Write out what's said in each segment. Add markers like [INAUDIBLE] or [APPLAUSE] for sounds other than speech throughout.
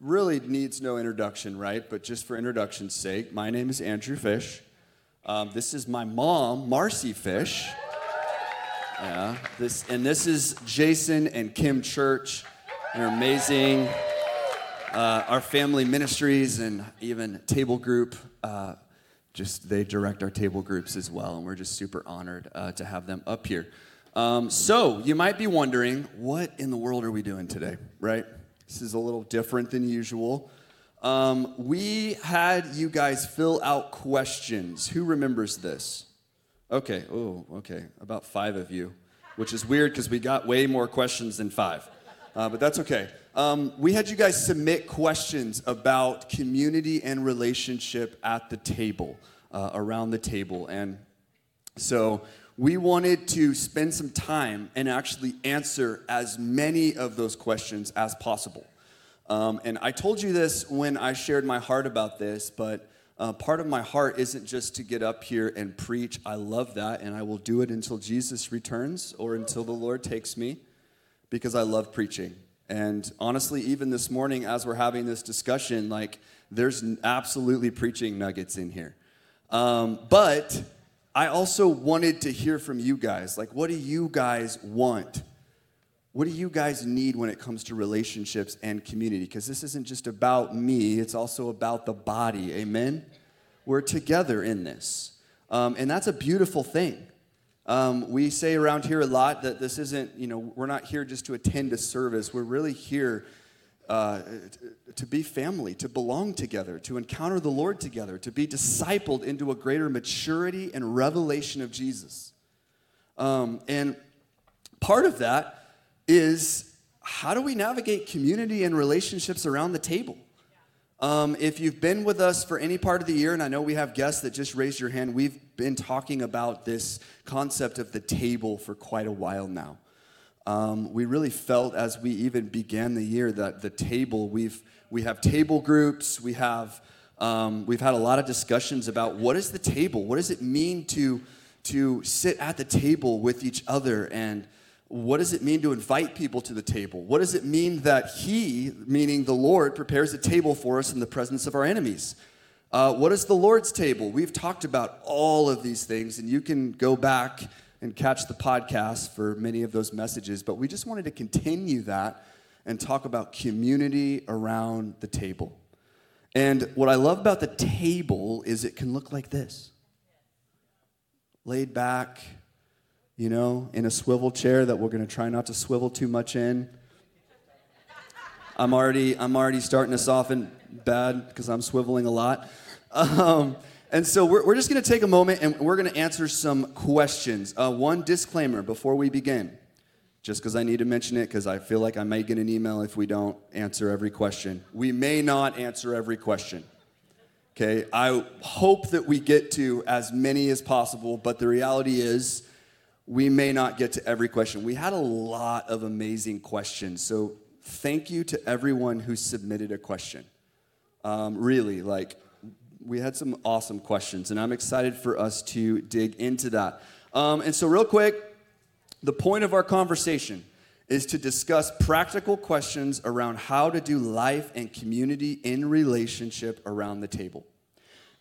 really needs no introduction, right? But just for introduction's sake, my name is Andrew Fish. Um, this is my mom, Marci Fish. Yeah, this and this is Jason and Kim Church. They're amazing. Uh, our family ministries and even table group, uh, just they direct our table groups as well, and we're just super honored uh, to have them up here. Um, so you might be wondering, what in the world are we doing today, right? This is a little different than usual. Um, we had you guys fill out questions. Who remembers this? Okay, oh, okay, about five of you, which is weird because we got way more questions than five, uh, but that's okay. Um, we had you guys submit questions about community and relationship at the table, uh, around the table, and so we wanted to spend some time and actually answer as many of those questions as possible. Um, and I told you this when I shared my heart about this, but uh, part of my heart isn't just to get up here and preach. I love that, and I will do it until Jesus returns or until the Lord takes me because I love preaching. And honestly, even this morning, as we're having this discussion, like there's absolutely preaching nuggets in here. Um, but I also wanted to hear from you guys. Like, what do you guys want? What do you guys need when it comes to relationships and community? Because this isn't just about me, it's also about the body. Amen? We're together in this. Um, and that's a beautiful thing. Um, we say around here a lot that this isn't, you know, we're not here just to attend a service. We're really here uh, to be family, to belong together, to encounter the Lord together, to be discipled into a greater maturity and revelation of Jesus. Um, and part of that is how do we navigate community and relationships around the table? Um, if you've been with us for any part of the year, and I know we have guests that just raised your hand, we've been talking about this concept of the table for quite a while now um, we really felt as we even began the year that the table we've we have table groups we have um, we've had a lot of discussions about what is the table? What does it mean to to sit at the table with each other? And what does it mean to invite people to the table? What does it mean that he meaning the lord prepares a table for us in the presence of our enemies? Uh, what is the lord's table? We've talked about all of these things and you can go back and catch the podcast for many of those messages, but we just wanted to continue that and talk about community around the table. And what I love about the table is it can look like this laid back, you know, in a swivel chair that we're going to try not to swivel too much in. I'm already, I'm already starting to soften bad because I'm swiveling a lot. [LAUGHS] Um, and so we're, we're just going to take a moment and we're going to answer some questions. Uh, one disclaimer before we begin, just because I need to mention it, because I feel like I might get an email if we don't answer every question. We may not answer every question. Okay, I hope that we get to as many as possible, but the reality is we may not get to every question. We had a lot of amazing questions, so thank you to everyone who submitted a question. Um, really, like, we had some awesome questions, and I'm excited for us to dig into that. Um, and so, real quick, the point of our conversation is to discuss practical questions around how to do life and community in relationship around the table.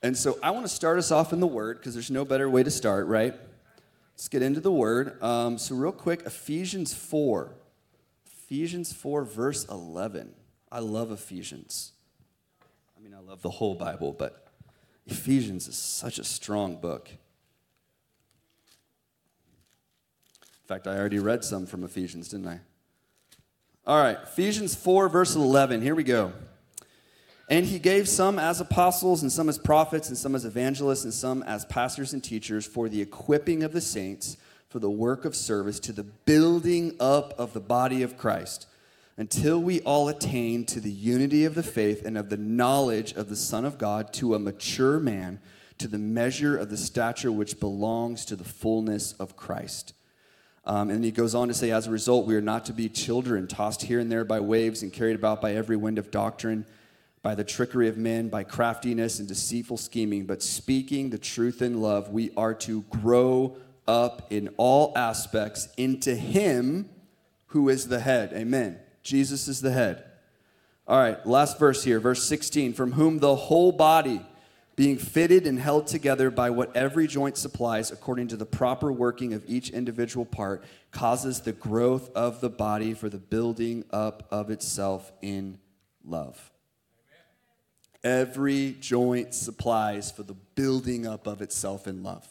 And so, I want to start us off in the Word because there's no better way to start, right? Let's get into the Word. Um, so, real quick, Ephesians 4. Ephesians 4, verse 11. I love Ephesians. I mean, I love the whole Bible, but Ephesians is such a strong book. In fact, I already read some from Ephesians, didn't I? All right, Ephesians 4, verse 11. Here we go. And he gave some as apostles, and some as prophets, and some as evangelists, and some as pastors and teachers for the equipping of the saints, for the work of service, to the building up of the body of Christ until we all attain to the unity of the faith and of the knowledge of the Son of God, to a mature man, to the measure of the stature which belongs to the fullness of Christ. Um, and he goes on to say, as a result, we are not to be children, tossed here and there by waves and carried about by every wind of doctrine, by the trickery of men, by craftiness and deceitful scheming, but speaking the truth in love, we are to grow up in all aspects into him who is the head. Amen Jesus is the head, All right, last verse here, verse 16. From whom the whole body, being fitted and held together by what every joint supplies, according to the proper working of each individual part, causes the growth of the body for the building up of itself in love. Every joint supplies for the building up of itself in love.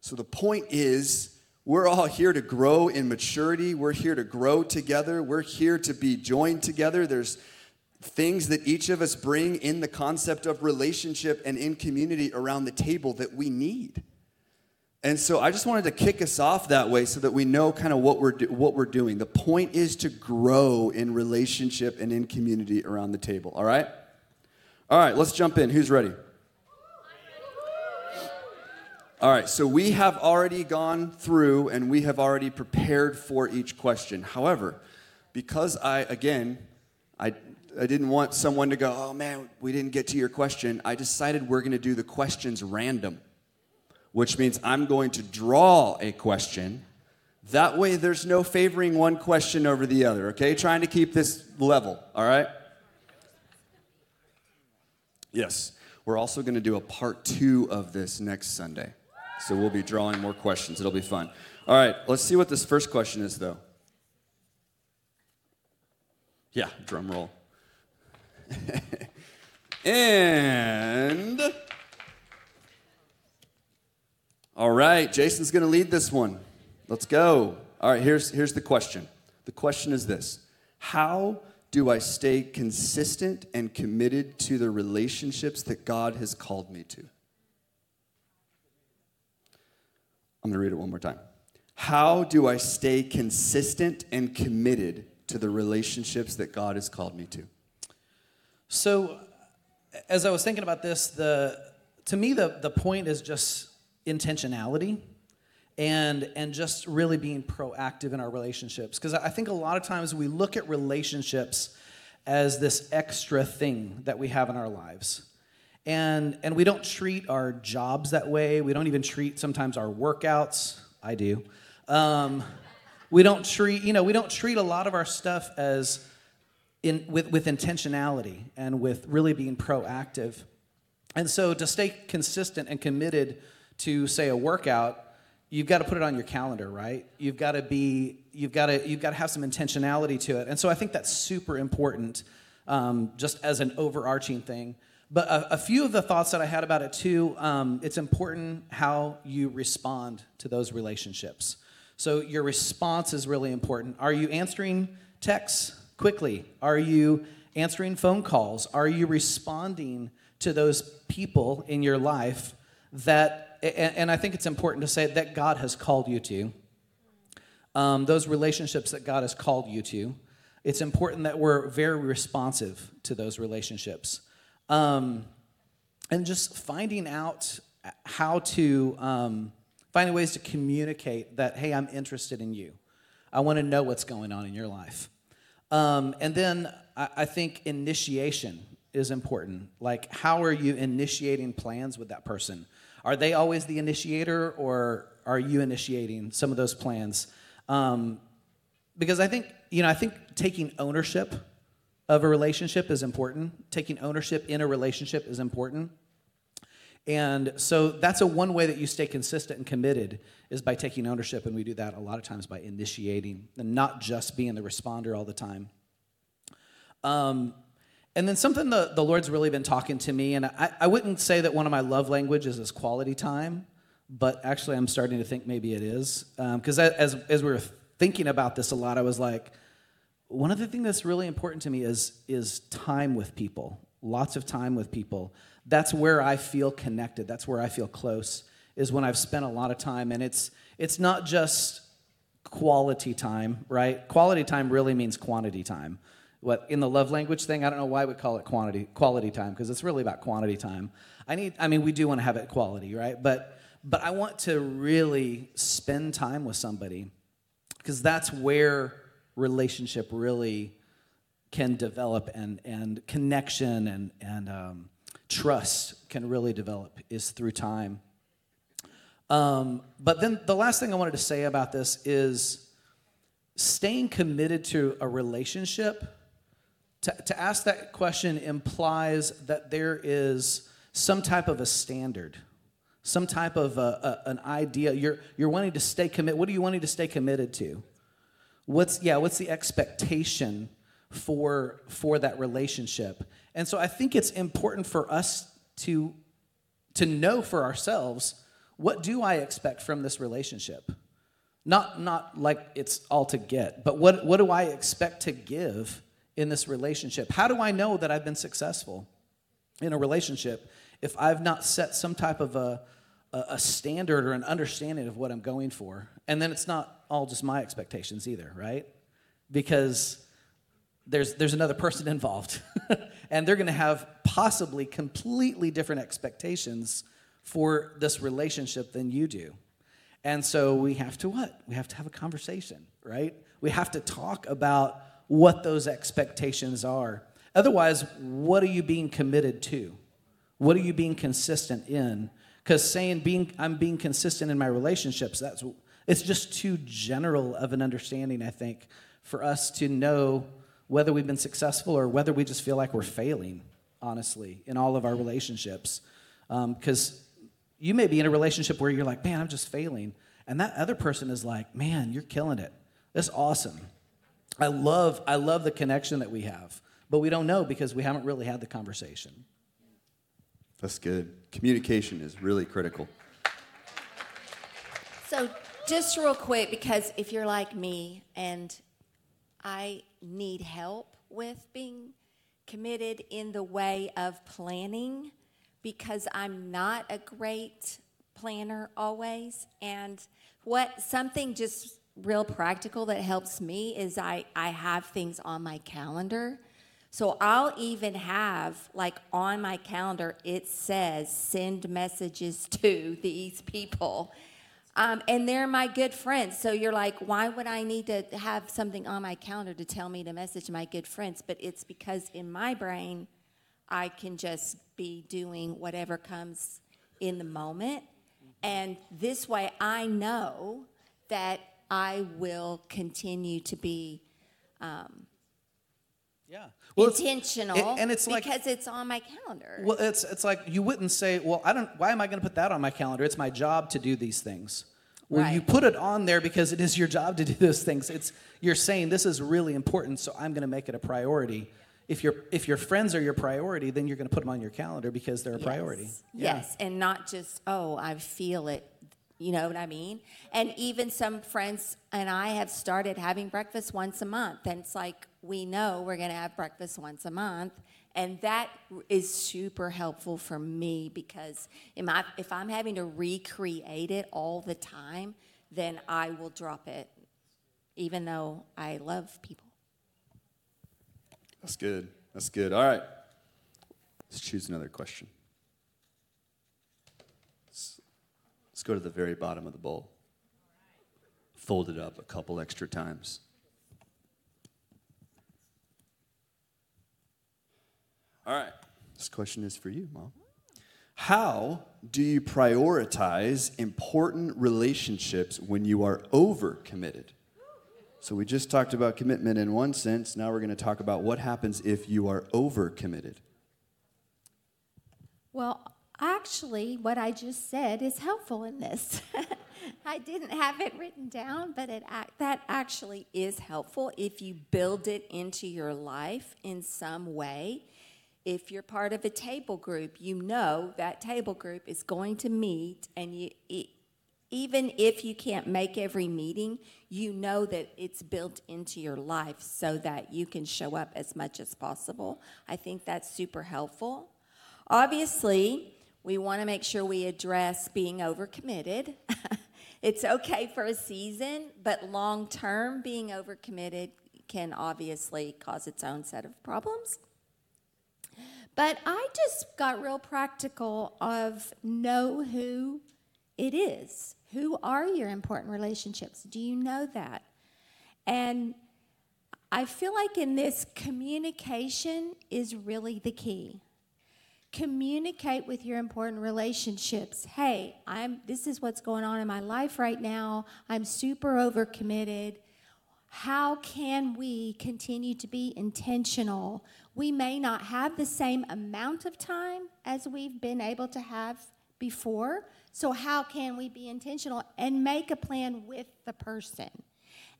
So the point is, we're all here to grow in maturity. We're here to grow together. We're here to be joined together. There's things that each of us bring in the concept of relationship and in community around the table that we need. And so I just wanted to kick us off that way so that we know kind of what we're do- what we're doing. The point is to grow in relationship and in community around the table, all right? All right, let's jump in. Who's ready? All right, so we have already gone through and we have already prepared for each question. However, because I, again, I, I didn't want someone to go, oh man, we didn't get to your question, I decided we're gonna do the questions random, which means I'm going to draw a question. That way, there's no favoring one question over the other, okay? Trying to keep this level, all right? Yes, we're also gonna do a part two of this next Sunday. So we'll be drawing more questions. It'll be fun. All right, let's see what this first question is, though. Yeah, drum roll. [LAUGHS] and. All right, Jason's going to lead this one. Let's go. All right, here's, here's the question. The question is this How do I stay consistent and committed to the relationships that God has called me to? I'm going to read it one more time. How do I stay consistent and committed to the relationships that God has called me to? So, as I was thinking about this, the to me the the point is just intentionality and and just really being proactive in our relationships because I think a lot of times we look at relationships as this extra thing that we have in our lives. And, and we don't treat our jobs that way. We don't even treat sometimes our workouts. I do. Um, we don't treat, you know, we don't treat a lot of our stuff as in, with, with intentionality and with really being proactive. And so to stay consistent and committed to, say, a workout, you've got to put it on your calendar, right? You've got to be, you've got to, you've got to have some intentionality to it. And so I think that's super important um, just as an overarching thing. But a, a, few of the thoughts that I had about it too, um, it's important how you respond to those relationships. So your response is really important. Are you answering texts quickly? Are you answering phone calls? Are you responding to those people in your life that, and, and I think it's important to say that God has called you to, um, those relationships that God has called you to. It's important that we're very responsive to those relationships. Um, and just finding out how to, um, finding ways to communicate that, hey, I'm interested in you. I want to know what's going on in your life. Um, and then I, I think initiation is important. Like, how are you initiating plans with that person? Are they always the initiator, or are you initiating some of those plans? Um, because I think, you know, I think taking ownership of a relationship is important. Taking ownership in a relationship is important. And so that's a one way that you stay consistent and committed is by taking ownership. And we do that a lot of times by initiating and not just being the responder all the time. Um, and then something the, the Lord's really been talking to me, and I, I wouldn't say that one of my love languages is quality time, but actually I'm starting to think maybe it is. Because um, as, as we were thinking about this a lot, I was like, one of the things that's really important to me is, is time with people, lots of time with people. That's where I feel connected. That's where I feel close, is when I've spent a lot of time. And it's, it's not just quality time, right? Quality time really means quantity time. What in the love language thing, I don't know why we call it quantity quality time because it's really about quantity time. I need I mean we do want to have it quality, right? But but I want to really spend time with somebody because that's where relationship really can develop and, and connection and, and um, trust can really develop is through time. Um, but then the last thing I wanted to say about this is staying committed to a relationship to, to ask that question implies that there is some type of a standard, some type of a, a, an idea. You're, you're wanting to stay committed. What are you wanting to stay committed to? What's, yeah, what's the expectation for, for that relationship? And so I think it's important for us to, to know for ourselves what do I expect from this relationship? Not, not like it's all to get, but what, what do I expect to give in this relationship? How do I know that I've been successful in a relationship if I've not set some type of a, a standard or an understanding of what I'm going for? And then it's not all just my expectations either, right? Because there's, there's another person [LAUGHS] involved, and they're going to have possibly completely different expectations for this relationship than you do. And so we have to what? We have to have a conversation, right? We have to talk about what those expectations are. Otherwise, what are you being committed to? What are you being consistent in? Because saying being I'm being consistent in my relationships, that's it's just too general of an understanding, I think, for us to know whether we've been successful or whether we just feel like we're failing, honestly, in all of our relationships. Because um, you may be in a relationship where you're like, man, I'm just failing. And that other person is like, man, you're killing it. That's awesome. I love, I love the connection that we have, but we don't know because we haven't really had the conversation. That's good. Communication is really critical. So, just real quick, because if you're like me and I need help with being committed in the way of planning, because I'm not a great planner always. And what something just real practical that helps me is I, I have things on my calendar. So I'll even have, like on my calendar, it says send messages to these people. Um, and they're my good friends. So you're like, why would I need to have something on my calendar to tell me to message my good friends? But it's because in my brain, I can just be doing whatever comes in the moment. And this way, I know that I will continue to be um, yeah. Well, intentional it's, and it's like because it's on my calendar. Well, it's it's like you wouldn't say, "Well, I don't. Why am I going to put that on my calendar? It's my job to do these things." Well, right. you put it on there because it is your job to do those things. It's you're saying this is really important, so I'm going to make it a priority if your if your friends are your priority, then you're going to put them on your calendar because they're a yes. priority. Yes, yeah. and not just oh, I feel it. You know what I mean? And even some friends and I have started having breakfast once a month, and it's like we know we're going to have breakfast once a month, and that is super helpful for me because if I'm having to recreate it all the time, then I will drop it, even though I love people. That's good. That's good. All right. Let's choose another question. Let's, let's go to the very bottom of the bowl. Fold it up a couple extra times. All right. This question is for you, Mom. How do you prioritize important relationships when you are overcommitted? So we just talked about commitment in one sense. Now we're going to talk about what happens if you are overcommitted. Well, actually, what I just said is helpful in this. [LAUGHS] I didn't have it written down, but it that actually is helpful if you build it into your life in some way. If you're part of a table group, you know that table group is going to meet, and you even if you can't make every meeting, you know that it's built into your life so that you can show up as much as possible. I think that's super helpful. Obviously, we want to make sure we address being overcommitted. [LAUGHS] it's okay for a season, but long term, being overcommitted can obviously cause its own set of problems. But I just got real practical of know who it is. Who are your important relationships? Do you know that? And I feel like in this, communication is really the key. Communicate with your important relationships. Hey, I'm this is what's going on in my life right now. I'm super overcommitted. How can we continue to be intentional? We may not have the same amount of time as we've been able to have before. So, how can we be intentional and make a plan with the person?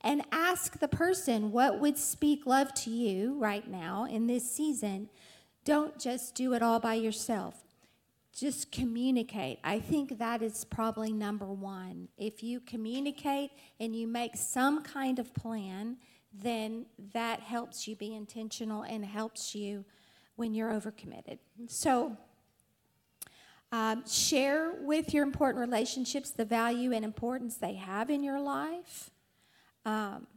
And ask the person what would speak love to you right now in this season. Don't just do it all by yourself just communicate. I think that is probably number one. If you communicate and you make some kind of plan, then that helps you be intentional and helps you when you're overcommitted. So, um, share with your important relationships the value and importance they have in your life. Um,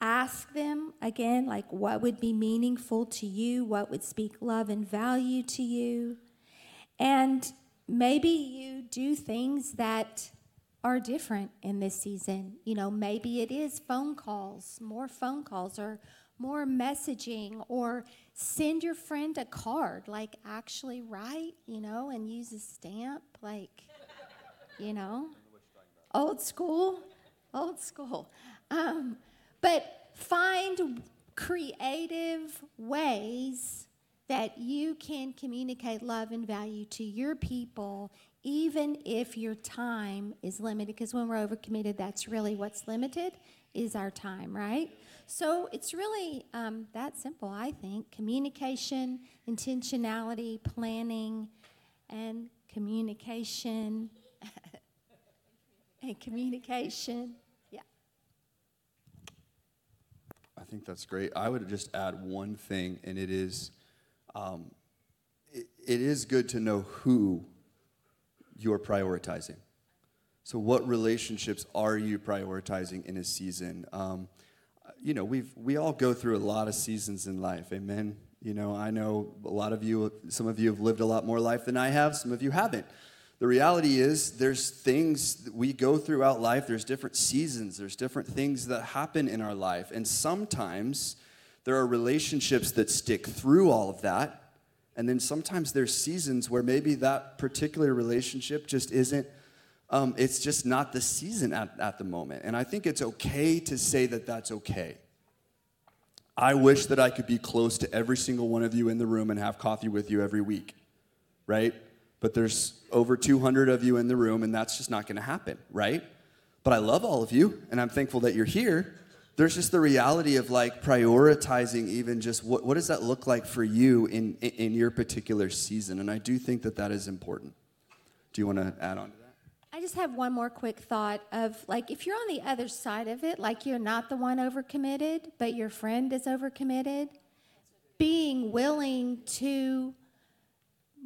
ask them again, like what would be meaningful to you, what would speak love and value to you. And maybe you do things that are different in this season. You know, maybe it is phone calls, more phone calls, or more messaging, or send your friend a card, like actually write, you know, and use a stamp, like, you know, old school, old school. Um, but find creative ways that you can communicate love and value to your people even if your time is limited. Because when we're overcommitted that's really what's limited is our time right? So it's really um, that simple i think. Communication intentionality planning and communication. [LAUGHS] And communication. Yeah. I think that's great. I would just add one thing, and it is um, it, it is good to know who you're prioritizing. So, what relationships are you prioritizing in a season? Um, you know, we've we all go through a lot of seasons in life. Amen. You know, I know a lot of you, some of you have lived a lot more life than I have. Some of you haven't. The reality is, there's things that we go throughout life. There's different seasons. There's different things that happen in our life, and sometimes there are relationships that stick through all of that. And then sometimes there's seasons where maybe that particular relationship just isn't, um, it's just not the season at, at the moment. And I think it's okay to say that that's okay. I wish that I could be close to every single one of you in the room and have coffee with you every week, right? But there's over 200 of you in the room, and that's just not gonna happen, right? But I love all of you, and I'm thankful that you're here there's just the reality of like prioritizing even just what, what does that look like for you in, in your particular season? And i do think that that is important. Do you want to add on to that? I just have one more quick thought of like if you're on the other side of it like you're not the one overcommitted but your friend is overcommitted being willing to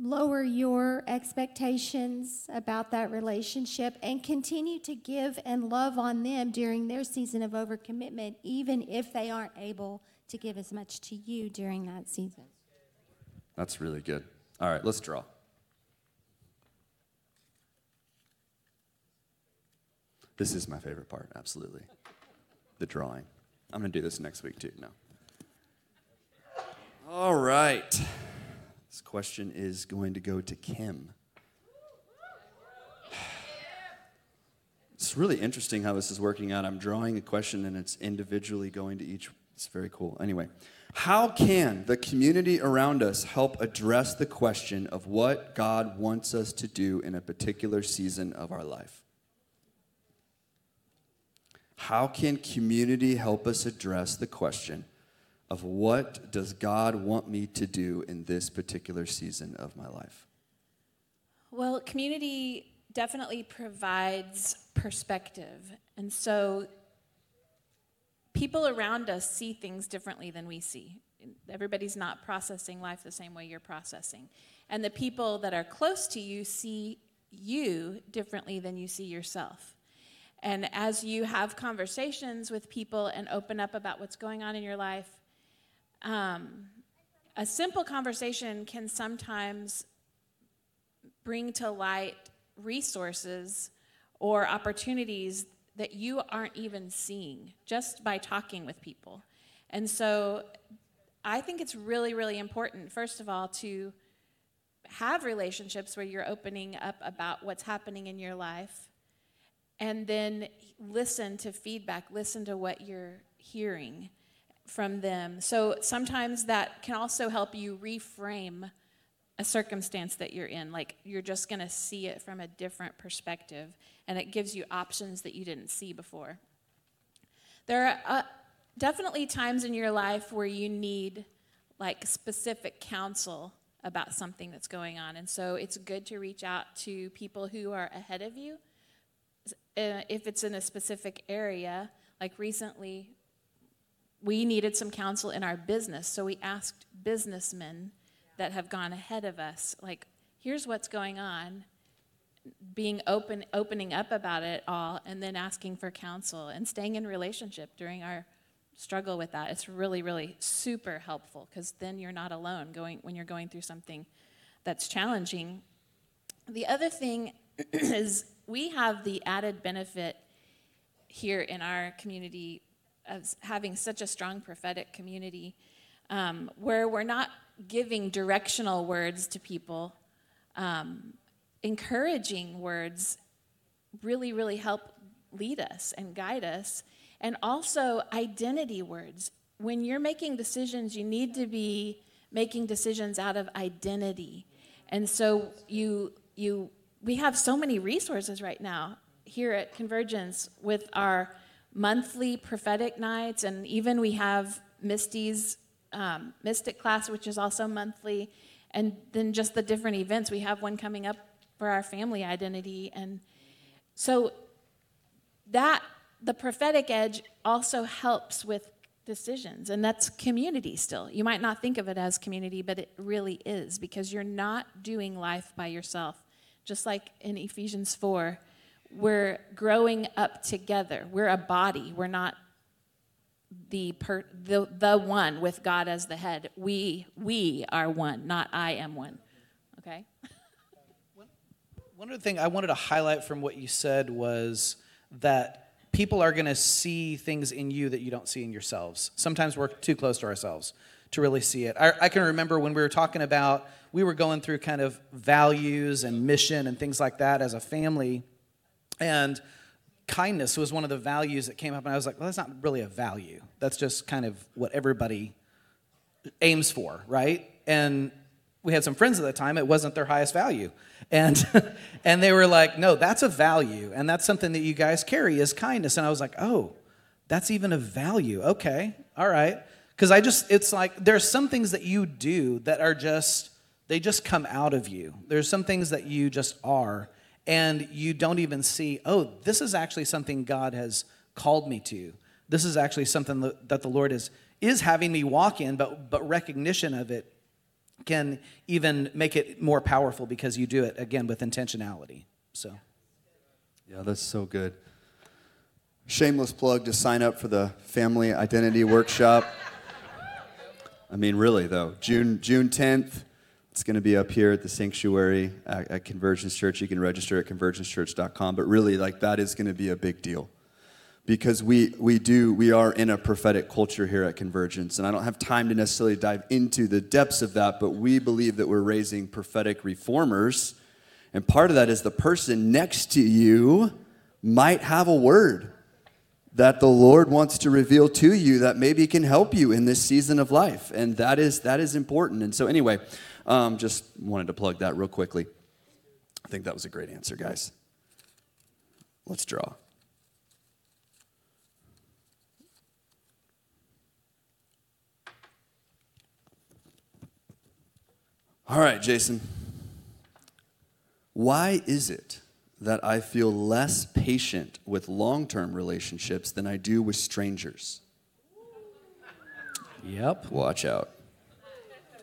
lower your expectations about that relationship and continue to give and love on them during their season of overcommitment, even if they aren't able to give as much to you during that season. That's really good. All right, let's draw. This is my favorite part, absolutely. The drawing. I'm going to do this next week too. No. All right. This question is going to go to Kim. It's really interesting how this is working out. I'm drawing a question and it's individually going to each. It's very cool. Anyway, how can the community around us help address the question of what God wants us to do in a particular season of our life? How can community help us address the question of what does God want me to do in this particular season of my life? Well, community definitely provides perspective. And so people around us see things differently than we see. Everybody's not processing life the same way you're processing. And the people that are close to you see you differently than you see yourself. And as you have conversations with people and open up about what's going on in your life, um, a simple conversation can sometimes bring to light resources or opportunities that you aren't even seeing just by talking with people. And so I think it's really, really important, first of all, to have relationships where you're opening up about what's happening in your life and then listen to feedback, listen to what you're hearing from them. So sometimes that can also help you reframe a circumstance that you're in. Like you're just going to see it from a different perspective, and it gives you options that you didn't see before. There are uh, definitely times in your life where you need like specific counsel about something that's going on. And so it's good to reach out to people who are ahead of you. Uh, if it's in a specific area, like recently, we needed some counsel in our business. So we asked businessmen that have gone ahead of us, like, here's what's going on being open opening up about it all and then asking for counsel and staying in relationship during our struggle with that it's really really super helpful because then you're not alone going when you're going through something that's challenging the other thing [CLEARS THROAT] is we have the added benefit here in our community of having such a strong prophetic community um, where we're not giving directional words to people um, encouraging words really, really help lead us and guide us. And also, identity words. When you're making decisions, you need to be making decisions out of identity. And so, you, you, we have so many resources right now here at Convergence with our monthly prophetic nights, and even we have Misty's um, Mystic class, which is also monthly, and then just the different events. We have one coming up for our family identity. And so that the prophetic edge also helps with decisions and that's community still you might not think of it as community but it really is because you're not doing life by yourself just like in ephesians 4 we're growing up together we're a body we're not the per, the, the one with god as the head we we are one not i am one okay one other thing I wanted to highlight from what you said was that people are going to see things in you that you don't see in yourselves. Sometimes we're too close to ourselves to really see it. I, I, can remember when we were talking about, we were going through kind of values and mission and things like that as a family. And kindness was one of the values that came up. And I was like, well, that's not really a value. That's just kind of what everybody aims for, right? And we had some friends at the time, it wasn't their highest value. And, [LAUGHS] and they were like, no, that's a value. And that's something that you guys carry is kindness. And I was like, oh, that's even a value. Okay, all right. Because I just, it's like, there's some things that you do that are just, they just come out of you. There's some things that you just are. And you don't even see, oh, this is actually something God has called me to. This is actually something that the Lord is, is having me walk in, but, but recognition of it can even make it more powerful because you do it again with intentionality. So, yeah, that's so good. Shameless plug to sign up for the family identity workshop. [LAUGHS] I mean, really though, June June 10th. It's going to be up here at the sanctuary at, at Convergence Church. You can register at convergencechurch.com. But really, like that is going to be a big deal because we, we do we are in a prophetic culture here at convergence and i don't have time to necessarily dive into the depths of that but we believe that we're raising prophetic reformers and part of that is the person next to you might have a word that the lord wants to reveal to you that maybe can help you in this season of life and that is that is important and so anyway um, just wanted to plug that real quickly i think that was a great answer guys let's draw All right, Jason. Why is it that I feel less patient with long term relationships than I do with strangers? Yep. Watch out.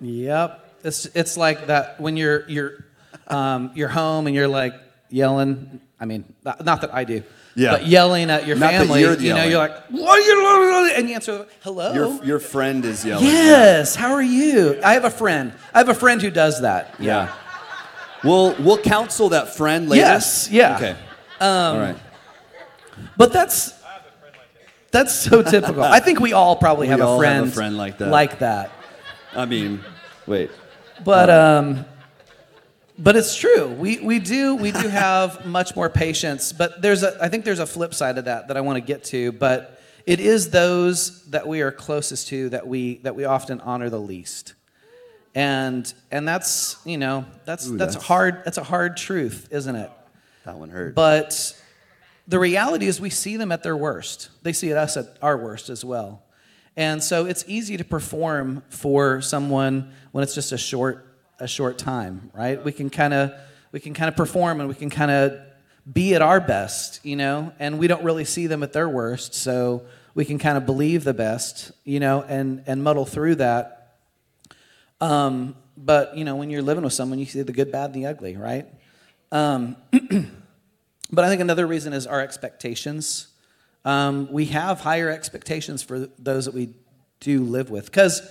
Yep. It's, it's like that when you're, you're, um, you're home and you're like yelling. I mean, not that I do. Yeah. But yelling at your Not family, you know, you're like, what are you? And you answer, hello. Your, your friend is yelling. Yes. How are you? I have a friend. I have a friend who does that. Yeah. yeah. We'll we'll counsel that friend later. Yes. Yeah. Okay. Um, all right. But that's that's so typical. I think we all probably we have, a friend, have a friend like that. Like that. I mean, wait. But um, but it's true. We, we do we do [LAUGHS] have much more patience. But there's a I think there's a flip side of that that I want to get to. But it is those that we are closest to that we that we often honor the least. And and that's, you know, that's Ooh, that's, that's- a hard that's a hard truth, isn't it? That one hurt. But the reality is we see them at their worst. They see us at our worst as well. And so it's easy to perform for someone when it's just a short a short time, right? We can kind of we can kind of perform and we can kind of be at our best, you know, and we don't really see them at their worst, so we can kind of believe the best, you know, and and muddle through that. Um, but you know, when you're living with someone, you see the good, bad, and the ugly, right? Um, [CLEARS THROAT] but I think another reason is our expectations. Um, we have higher expectations for those that we do live with because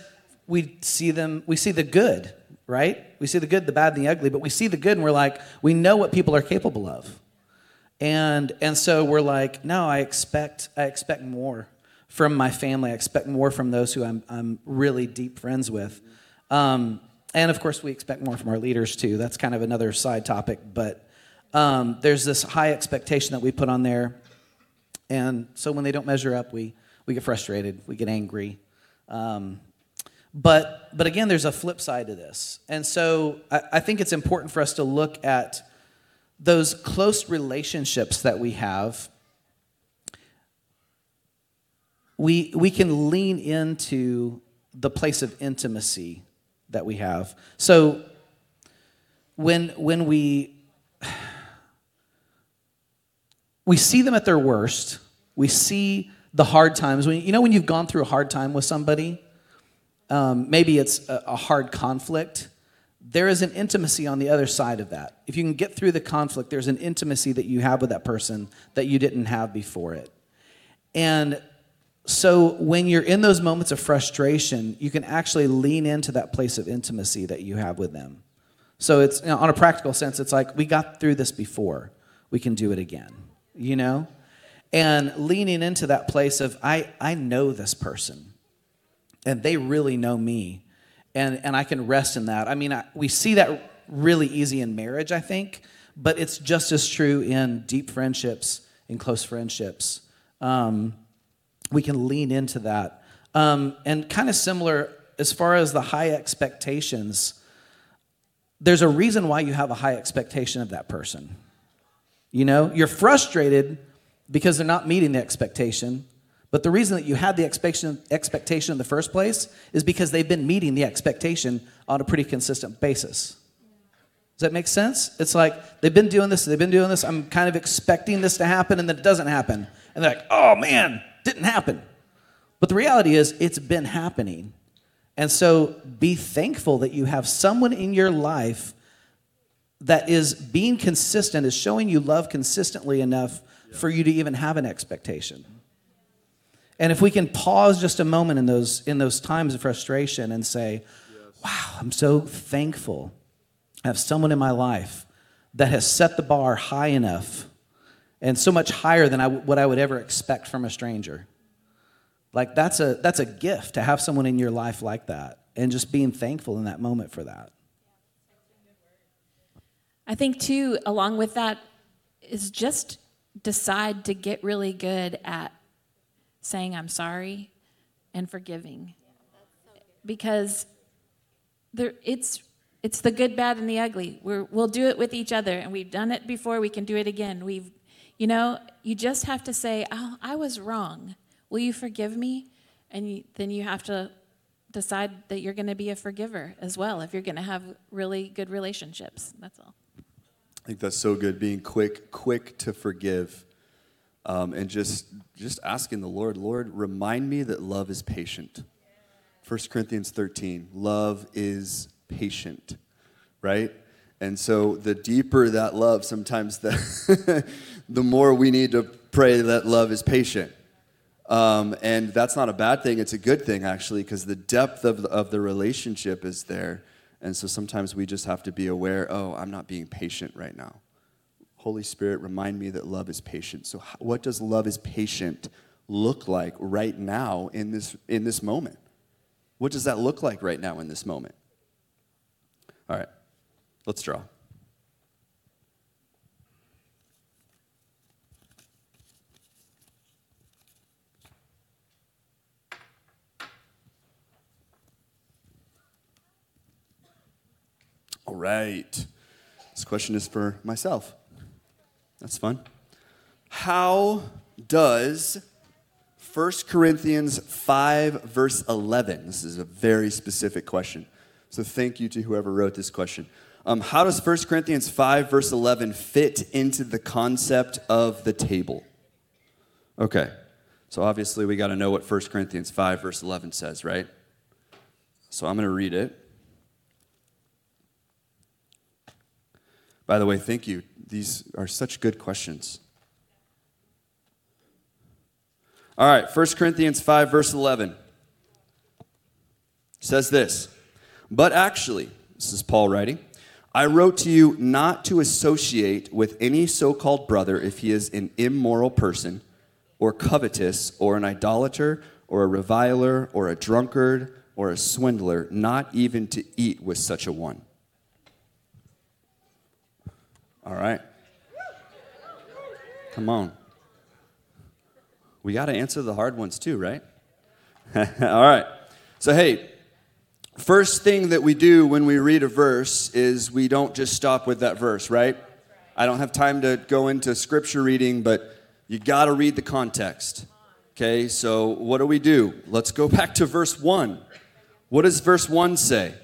we see them, we see the good, right? We see the good, the bad, and the ugly, but we see the good and we're like, we know what people are capable of. And, and so we're like, no, I expect, I expect more from my family. I expect more from those who I'm, I'm really deep friends with. Um, and of course, we expect more from our leaders too. That's kind of another side topic, but um, there's this high expectation that we put on there. And so when they don't measure up, we, we get frustrated, we get angry. Um, but, but again, there's a flip side to this. And so I, I think it's important for us to look at those close relationships that we have. We, we can lean into the place of intimacy that we have. So when, when we, we see them at their worst, we see the hard times. When, you know, when you've gone through a hard time with somebody, um, maybe it's a, a hard conflict, there is an intimacy on the other side of that. If you can get through the conflict, there's an intimacy that you have with that person that you didn't have before it. And so when you're in those moments of frustration, you can actually lean into that place of intimacy that you have with them. So it's you know, on a practical sense, it's like we got through this before, we can do it again, you know? And leaning into that place of I, I know this person and they really know me and, and I can rest in that. I mean, I, we see that really easy in marriage, I think, but it's just as true in deep friendships, in close friendships. Um, we can lean into that. Um, and kind of similar as far as the high expectations, there's a reason why you have a high expectation of that person. You know, you're frustrated because they're not meeting the expectation, but the reason that you had the expectation, expectation in the first place is because they've been meeting the expectation on a pretty consistent basis. Does that make sense? It's like they've been doing this, they've been doing this. I'm kind of expecting this to happen, and then it doesn't happen. And they're like, oh man, didn't happen. But the reality is, it's been happening. And so be thankful that you have someone in your life that is being consistent, is showing you love consistently enough for you to even have an expectation. And if we can pause just a moment in those, in those times of frustration and say, wow, I'm so thankful I have someone in my life that has set the bar high enough and so much higher than I, what I would ever expect from a stranger. Like that's a that's a gift to have someone in your life like that and just being thankful in that moment for that. I think too, along with that, is just decide to get really good at saying I'm sorry and forgiving. Because there it's it's the good, bad, and the ugly. We're, we'll do it with each other, and we've done it before. We can do it again. We've, you know, you just have to say, "Oh, I was wrong. Will you forgive me?" And you, then you have to decide that you're going to be a forgiver as well if you're going to have really good relationships. That's all. I think that's so good. Being quick, quick to forgive, um, and just just asking the Lord, Lord, remind me that love is patient. 1 Corinthians 13, love is patient, right? And so the deeper that love, sometimes the [LAUGHS] the more we need to pray that love is patient. Um, and that's not a bad thing. It's a good thing, actually, because the depth of the, of the relationship is there. And so sometimes we just have to be aware oh, I'm not being patient right now. Holy Spirit, remind me that love is patient. So, what does love is patient look like right now in this, in this moment? What does that look like right now in this moment? All right, let's draw. Right. This question is for myself. That's fun. How does 1 Corinthians 5, verse 11, this is a very specific question. So thank you to whoever wrote this question. Um, how does 1 Corinthians 5, verse 11 fit into the concept of the table? Okay, so obviously we got to know what 1 Corinthians 5, verse 11 says, right? So I'm going to read it. By the way, thank you. These are such good questions. All right, 1 Corinthians 5, verse 11 says this But actually, this is Paul writing, I wrote to you not to associate with any so called brother if he is an immoral person, or covetous, or an idolater, or a reviler, or a drunkard, or a swindler, not even to eat with such a one. All right. Come on. We got to answer the hard ones too, right? [LAUGHS] All right. So, hey, first thing that we do when we read a verse is we don't just stop with that verse, right? I don't have time to go into scripture reading, but you got to read the context. Okay, so what do we do? Let's go [LAUGHS] back to verse 1. What does verse 1 say?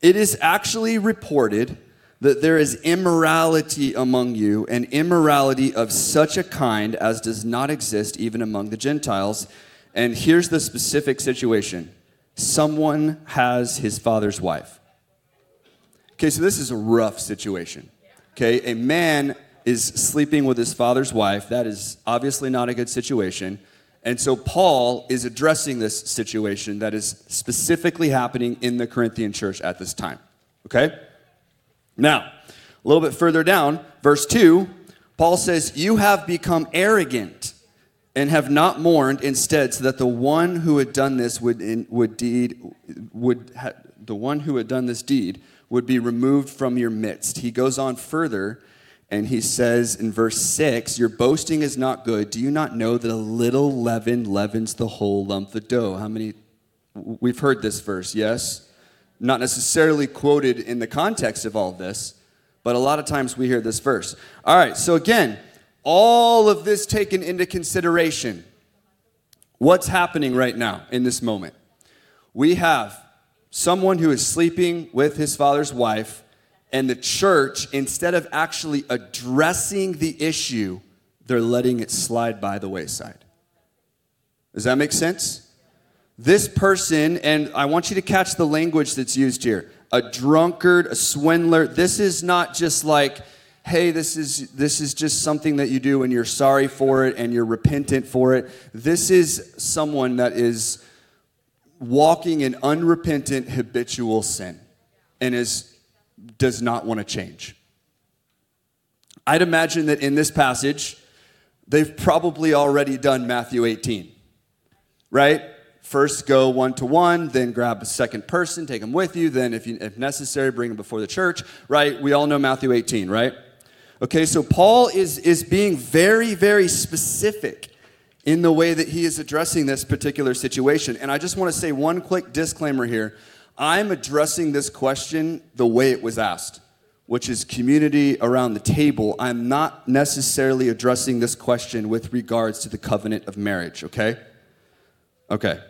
It is actually reported that there is immorality among you, and immorality of such a kind as does not exist even among the Gentiles. And here's the specific situation someone has his father's wife. Okay, so this is a rough situation. Okay, a man is sleeping with his father's wife. That is obviously not a good situation. And so Paul is addressing this situation that is specifically happening in the Corinthian church at this time. Okay? Now, a little bit further down, verse 2, Paul says, You have become arrogant and have not mourned instead, so that the one who had done this would, in, would deed, would ha, the one who had done this deed would be removed from your midst. He goes on further and he says in verse 6 Your boasting is not good. Do you not know that a little leaven leavens the whole lump of dough? How many? We've heard this verse, yes? Not necessarily quoted in the context of all this, but a lot of times we hear this verse. All right, so again, all of this taken into consideration, what's happening right now in this moment? We have someone who is sleeping with his father's wife, and the church, instead of actually addressing the issue, they're letting it slide by the wayside. Does that make sense? This person, and I want you to catch the language that's used here a drunkard, a swindler. This is not just like, hey, this is, this is just something that you do and you're sorry for it and you're repentant for it. This is someone that is walking in unrepentant habitual sin and is, does not want to change. I'd imagine that in this passage, they've probably already done Matthew 18, right? First, go one to one, then grab a second person, take them with you, then, if, you, if necessary, bring them before the church, right? We all know Matthew 18, right? Okay, so Paul is, is being very, very specific in the way that he is addressing this particular situation. And I just want to say one quick disclaimer here. I'm addressing this question the way it was asked, which is community around the table. I'm not necessarily addressing this question with regards to the covenant of marriage, okay? Okay.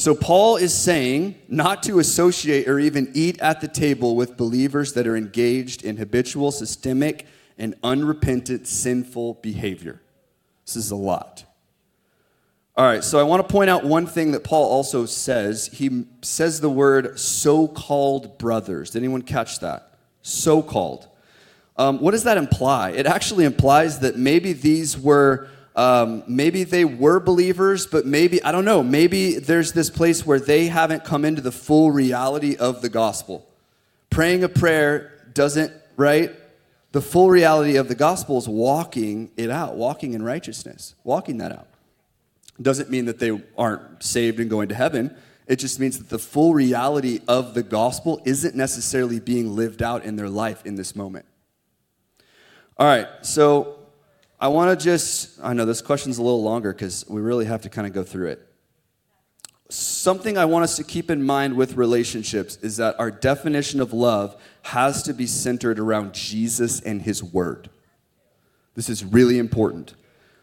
So, Paul is saying not to associate or even eat at the table with believers that are engaged in habitual, systemic, and unrepentant sinful behavior. This is a lot. All right, so I want to point out one thing that Paul also says. He says the word so called brothers. Did anyone catch that? So called. Um, what does that imply? It actually implies that maybe these were um, maybe they were believers, but maybe, I don't know, maybe there's this place where they haven't come into the full reality of the gospel. Praying a prayer doesn't, right? The full reality of the gospel is walking it out, walking in righteousness, walking that out. Doesn't mean that they aren't saved and going to heaven. It just means that the full reality of the gospel isn't necessarily being lived out in their life in this moment. All right, so I want to just, I know this question's a little longer because we really have to kind of go through it. something I want us to keep in mind with relationships is that our definition of love has to be centered around Jesus and his word. This is really important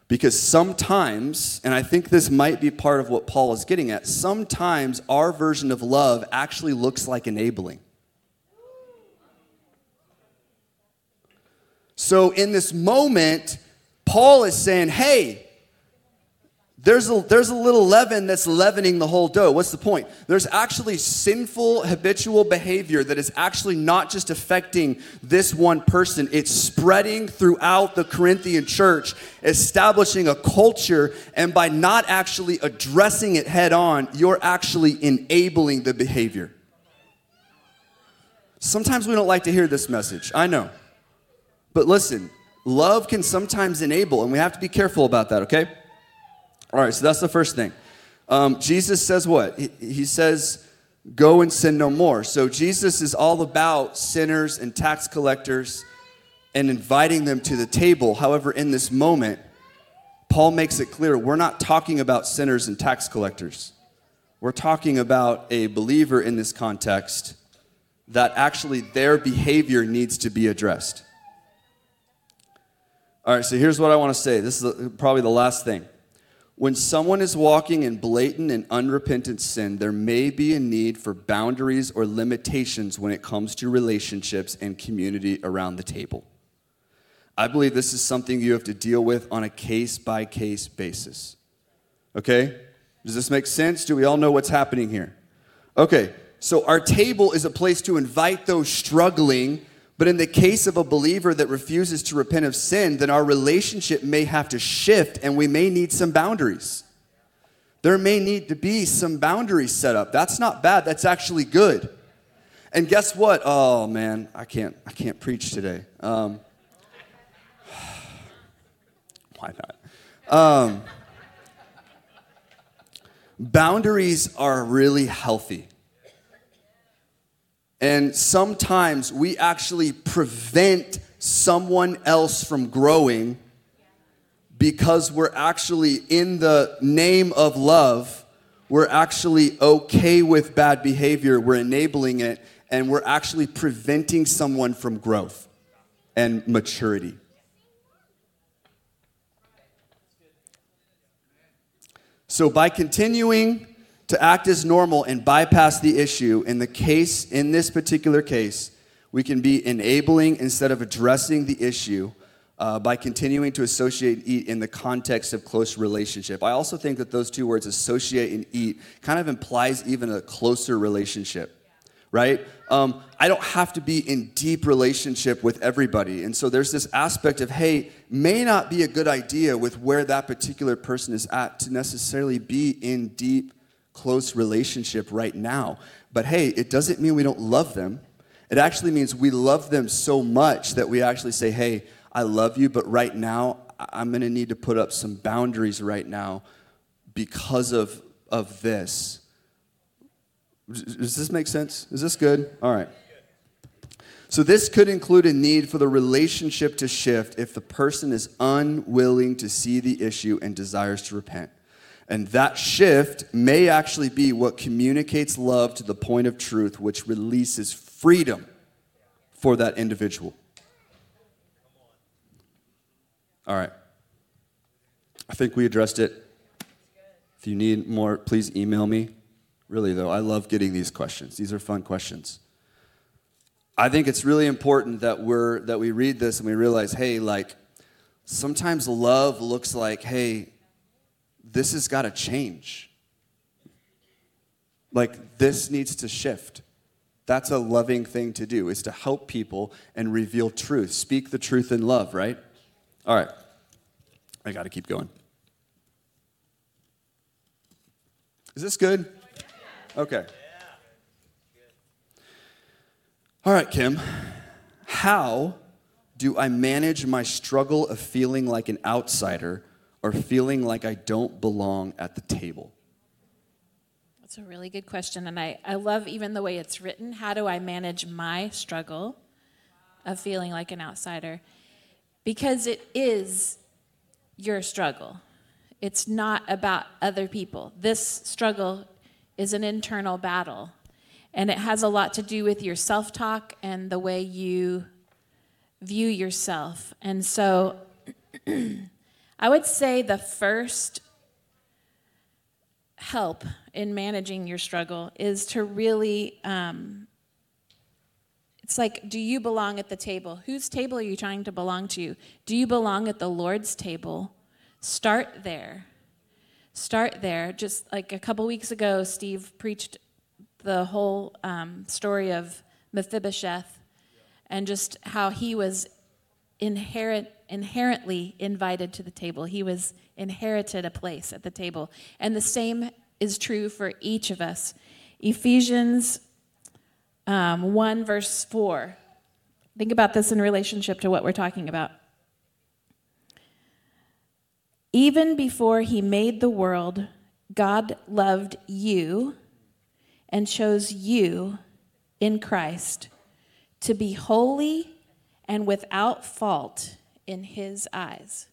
because sometimes, and I think this might be part of what Paul is getting at, sometimes our version of love actually looks like enabling. So in this moment, Paul is saying, hey, there's a, there's a little leaven that's leavening the whole dough. What's the point? There's actually sinful habitual behavior that is actually not just affecting this one person, it's spreading throughout the Corinthian church, establishing a culture, and by not actually addressing it head on, you're actually enabling the behavior. Sometimes we don't like to hear this message, I know. But listen, love can sometimes enable, and we have to be careful about that, okay? All right, so that's the first thing. Um, Jesus says what? He, he says, go and sin no more. So Jesus is all about sinners and tax collectors and inviting them to the table. However, in this moment, Paul makes it clear we're not talking about sinners and tax collectors. We're talking about a believer in this context that actually their behavior needs to be addressed. All right, so here's what I want to say. This is probably the last thing. When someone is walking in blatant and unrepentant sin, there may be a need for boundaries or limitations when it comes to relationships and community around the table. I believe this is something you have to deal with on a case by case basis. Okay? Does this make sense? Do we all know what's happening here? Okay, so our table is a place to invite those struggling but in the case of a believer that refuses to repent of sin, then our relationship may have to shift and we may need some boundaries. There may need to be some boundaries set up. That's not bad, that's actually good. And guess what? Oh man, I can't I can't preach today. Um, [SIGHS] why not? Um, boundaries are really healthy. And sometimes we actually prevent someone else from growing because we're actually, in the name of love, we're actually okay with bad behavior, we're enabling it, and we're actually preventing someone from growth and maturity. So, by continuing to act as normal and bypass the issue. In the case, in this particular case, we can be enabling instead of addressing the issue uh, by continuing to associate eat in the context of close relationship. I also think that those two words, associate and eat, kind of implies even a closer relationship, right? Um, I don't have to be in deep relationship with everybody. And so there's this aspect of, hey, may not be a good idea with where that particular person is at to necessarily be in deep close relationship right now. But hey, it doesn't mean we don't love them. It actually means we love them so much that we actually say, hey, I love you, but right now, I'm gonna need to put up some boundaries right now because of, of this. Does this make sense? Is this good? All right. So, this could include a need for the relationship to shift if the person is unwilling to see the issue and desires to repent. And that shift may actually be what communicates love to the point of truth, which releases freedom for that individual. All right. I think we addressed it. If you need more, please email me. Really, though, I love getting these questions. These are fun questions. I think it's really important that we're that we read this and we realize, hey, like sometimes love looks like, hey, this has got to change. Like, this needs to shift. That's a loving thing to do, is to help people and reveal truth. Speak the truth in love, right? All right. I got to keep going. Is this good? Okay. All right, Kim. How do I manage my struggle of feeling like an outsider or feeling like I don't belong at the table? That's a really good question. And I, I love even the way it's written. How do I manage my struggle of feeling like an outsider? Because it is your struggle, it's not about other people. This struggle is an internal battle. And it has a lot to do with your self talk and the way you view yourself. And so [CLEARS THROAT] I would say the first help in managing your struggle is to really um, it's like do you belong at the table? Whose table are you trying to belong to? Do you belong at the lord's table? Start there. Start there. Just like a couple weeks ago steve preached the whole um, story of mephibosheth and just how he was inherent, inherently invited to the table. He was inherited a place at the table. And the same is true for each of us. Ephesians um, 1, verse 4. Think about this in relationship to what we're talking about. Even before he made the world, God loved you and chose you in Christ to be holy and without fault in his eyes.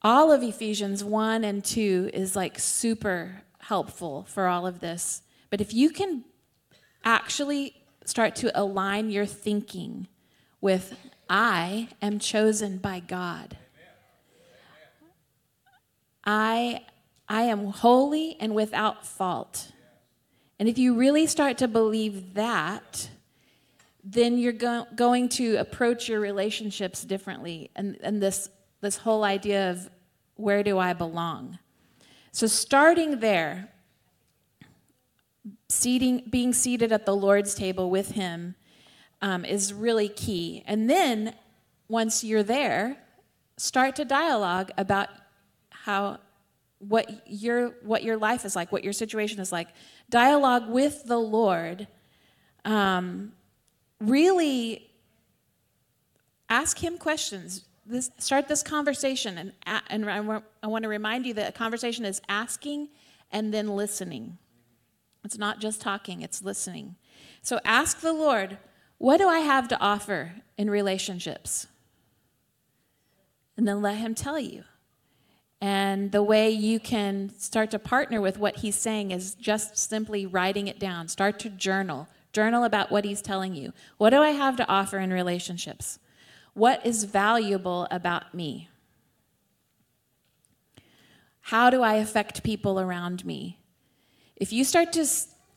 All of Ephesians 1 and 2 is like super helpful for all of this. But if you can actually start to align your thinking with, I am chosen by God. I, I am holy and without fault. And if you really start to believe that, then you're go- going to approach your relationships differently. And, and this, this whole idea of where do I belong? So, starting there, seating, being seated at the Lord's table with Him um, is really key. And then, once you're there, start to dialogue about how what your what your life is like, what your situation is like. Dialogue with the Lord um, really ask him questions. This, start this conversation, and, and I want to remind you that a conversation is asking and then listening. It's not just talking, it's listening. So ask the Lord, what do I have to offer in relationships? And then let Him tell you. And the way you can start to partner with what He's saying is just simply writing it down. Start to journal. Journal about what he's telling you. What do I have to offer in relationships? What is valuable about me? How do I affect people around me? If you start to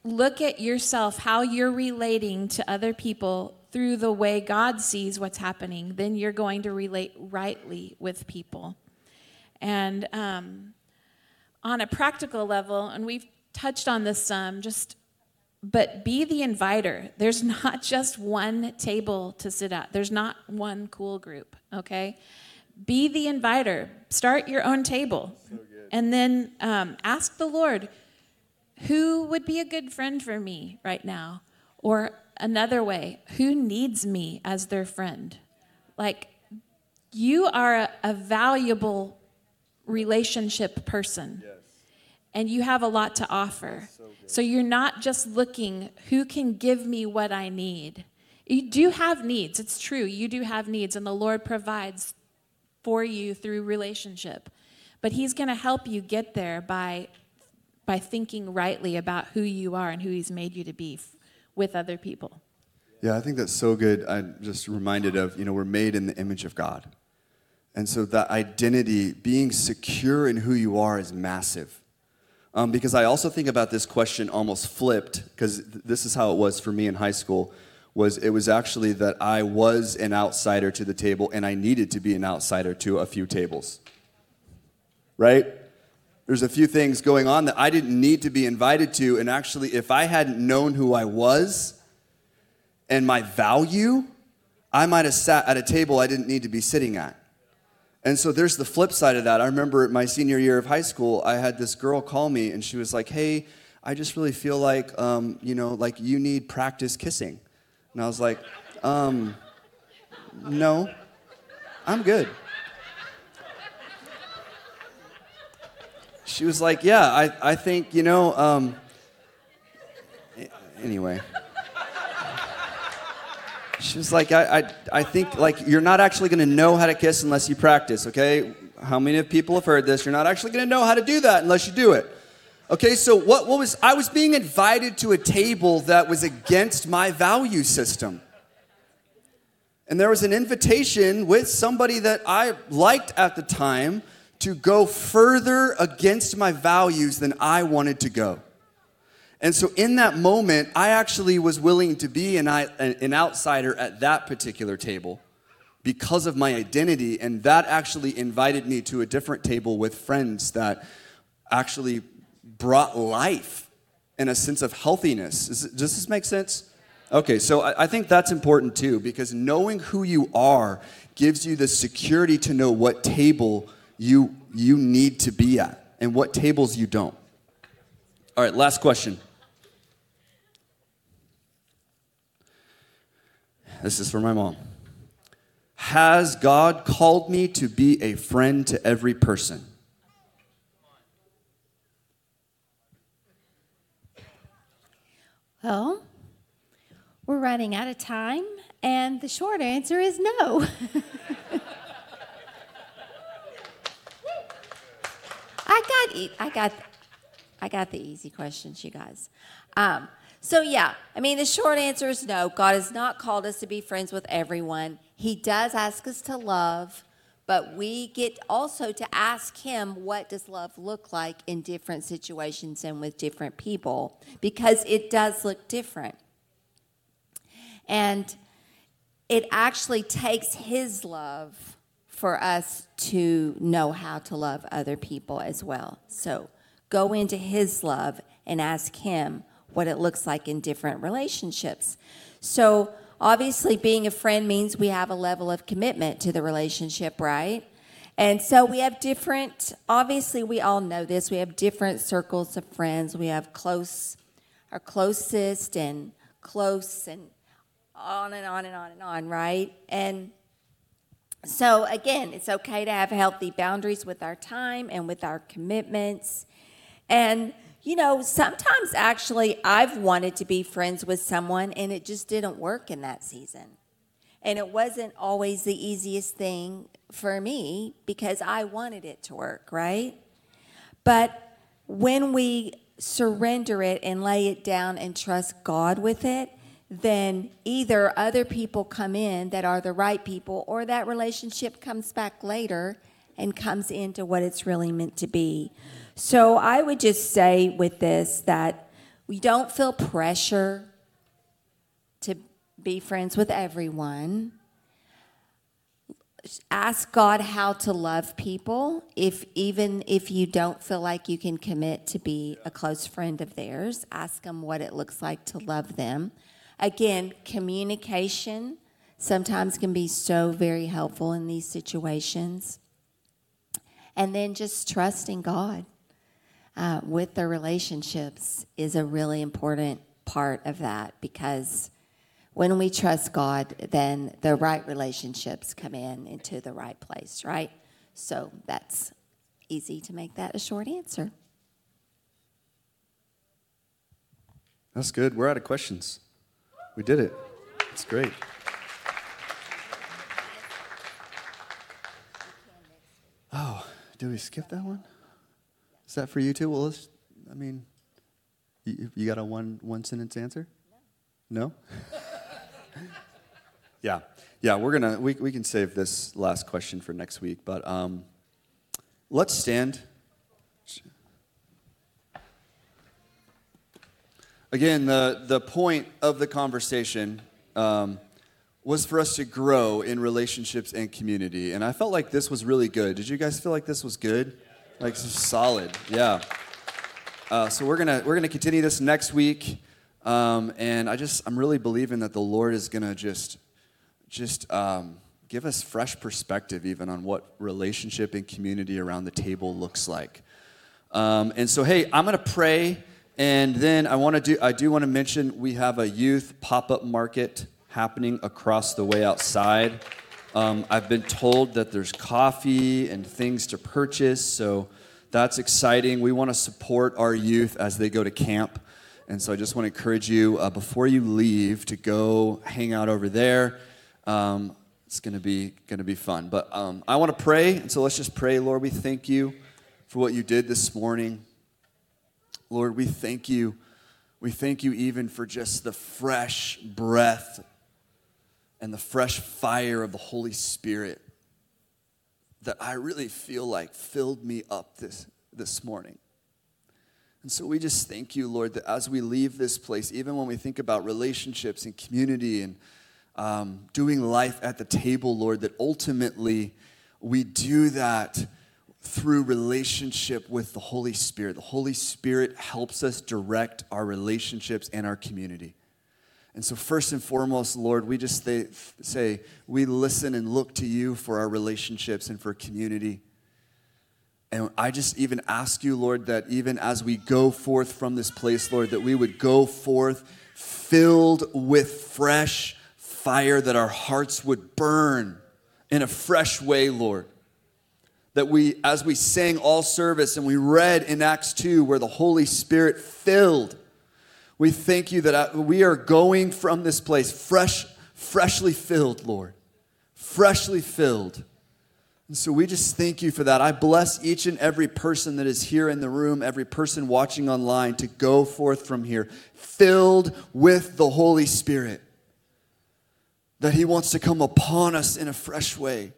look at yourself, how you're relating to other people through the way God sees what's happening, then you're going to relate rightly with people. And um, on a practical level, and we've touched on this some, just but be the inviter. There's [LAUGHS] not just one table to sit at, there's not one cool group, okay? Be the inviter. Start your own table. So and then um, ask the Lord, who would be a good friend for me right now? Or another way, who needs me as their friend? Like, you are a, a valuable relationship person. Yes and you have a lot to offer. So, so, you're not just looking who can give me what I need. You do have needs. It's true. You do have needs, and the Lord provides for you through relationship. But He's going to help you get there by by thinking rightly about who you are and who He's made you to be with other people. Yeah, I think that's so good. I'm just reminded of, you know, we're made in the image of God. And so that identity, being secure in who you are, is massive. Um, because I also think about this question almost flipped, because th- this is how it was for me in high school. Was it was actually that I was an outsider to the table, and I needed to be an outsider to a few tables. Right? There's a few things going on that I didn't need to be invited to, and actually, if I hadn't known who I was and my value, I might have sat at a table I didn't need to be sitting at. And so there's the flip side of that. I remember my senior year of high school, I had this girl call me and she was like, hey, I just really feel like, um, you know, like you need practice kissing. And I was like, um, no, I'm good. She was like, yeah, I, I think, you know, um, anyway she was like, I, I, I think like you're not actually going to know how to kiss unless you practice, okay? How many of people have heard this? You're not actually going to know how to do that unless you do it. Okay, so what, what was I was being invited to a table that was against my value system. And there was an invitation with somebody that I liked at the time to go further against my values than I wanted to go. And so in that moment, I actually was willing to be an, an outsider at that particular table because of my identity. And that actually invited me to a different table with friends that actually brought life and a sense of healthiness. Does, does this make sense? Okay, so I, I think that's important too because knowing who you are gives you the security to know what table you, you need to be at and what tables you don't. All right, last question. This is for my mom. Has God called me to be a friend to every person? Well, we're running out of time, and the short answer is no. [LAUGHS] I got, I got, I got the easy questions, you guys. Um, so yeah, I mean, the short answer is no. God has not called us to be friends with everyone. He does ask us to love, but we get also to ask Him what does love look like in different situations and with different people, because it does look different. And it actually takes His love for us to know how to love other people as well. So go into His love and ask Him what it looks like in different relationships. So obviously, being a friend means we have a level of commitment to the relationship, right? And so we have different, obviously, we all know this. We have different circles of friends. We have close, our closest and close and on and on and on and on, right? And so, again, it's okay to have healthy boundaries with our time and with our commitments. And, you know, sometimes actually I've wanted to be friends with someone and it just didn't work in that season. And it wasn't always the easiest thing for me because I wanted it to work, right? But when we surrender it and lay it down and trust God with it, then either other people come in that are the right people or that relationship comes back later and comes into what it's really meant to be. So I would just say with this that we don't feel pressure to be friends with everyone. Ask God how to love people if even if you don't feel like you can commit to be a close friend of theirs, ask them what it looks like to love them. Again, communication sometimes can be so very helpful in these situations. And then just trusting God uh, with the relationships is a really important part of that because when we trust God, then the right relationships come in into the right place, right? So that's easy to make that a short answer. That's good. We're out of questions. We did it. It's great. Oh, did we skip that one? Is that for you too? Well, let's, I mean, you, you got a one, one sentence answer? No? [LAUGHS] yeah. Yeah, we're to, we, we can save this last question for next week, but um, let's stand. Again, the, the point of the conversation um, was for us to grow in relationships and community. And I felt like this was really good. Did you guys feel like this was good? Like solid, yeah. Uh, so we're gonna we're gonna continue this next week, um, and I just I'm really believing that the Lord is gonna just just um, give us fresh perspective even on what relationship and community around the table looks like. Um, and so hey, I'm gonna pray. And then I want to do I do want to mention we have a youth pop-up market happening across the way outside. Um, I've been told that there's coffee and things to purchase, so that's exciting. We want to support our youth as they go to camp. And so I just want to encourage you uh, before you leave to go hang out over there. Um, it's going to be going to be fun. But um, I want to pray, and so let's just pray. Lord, we thank you for what you did this morning. Lord, we thank you. We thank you even for just the fresh breath and the fresh fire of the Holy Spirit that I really feel like filled me up this, this morning. And so we just thank you, Lord, that as we leave this place, even when we think about relationships and community and um, doing life at the table, Lord, that ultimately we do that through relationship with the Holy Spirit. The Holy Spirit helps us direct our relationships and our community. And so, first and foremost, Lord, we just say, say, we listen and look to you for our relationships and for community. And I just even ask you, Lord, that even as we go forth from this place, Lord, that we would go forth filled with fresh fire, that our hearts would burn in a fresh way, Lord. That we, as we sang all service and we read in Acts 2, where the Holy Spirit filled, we thank you that uh, we are going from this place fresh, freshly filled, Lord. Freshly filled. And so we just thank you for that. I bless each and every person that is here in the room, every person watching online to go forth from here filled with the Holy Spirit that He wants to come upon us in a fresh way.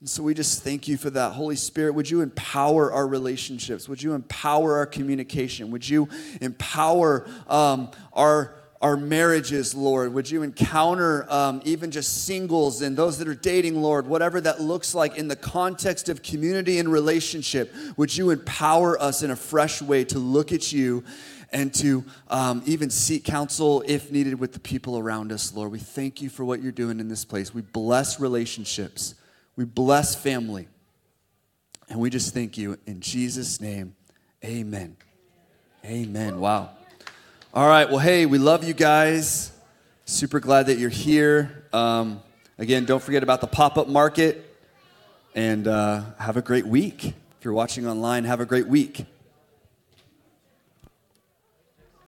And so we just thank you for that. Holy Spirit, would you empower our relationships? Would you empower our communication? Would you empower um, our our marriages, Lord. Would you encounter um, even just singles and those that are dating, Lord, whatever that looks like in the context of community and relationship? Would you empower us in a fresh way to look at you and to um, even seek counsel if needed with the people around us, Lord. We thank you for what you're doing in this place. We bless relationships, we bless family. And we just thank you in Jesus' name. Amen. Amen. Wow. All right. Well, hey, we love you guys. Super glad that you're here. Um, again, don't forget about the pop up market and uh, have a great week. If you're watching online, have a great week.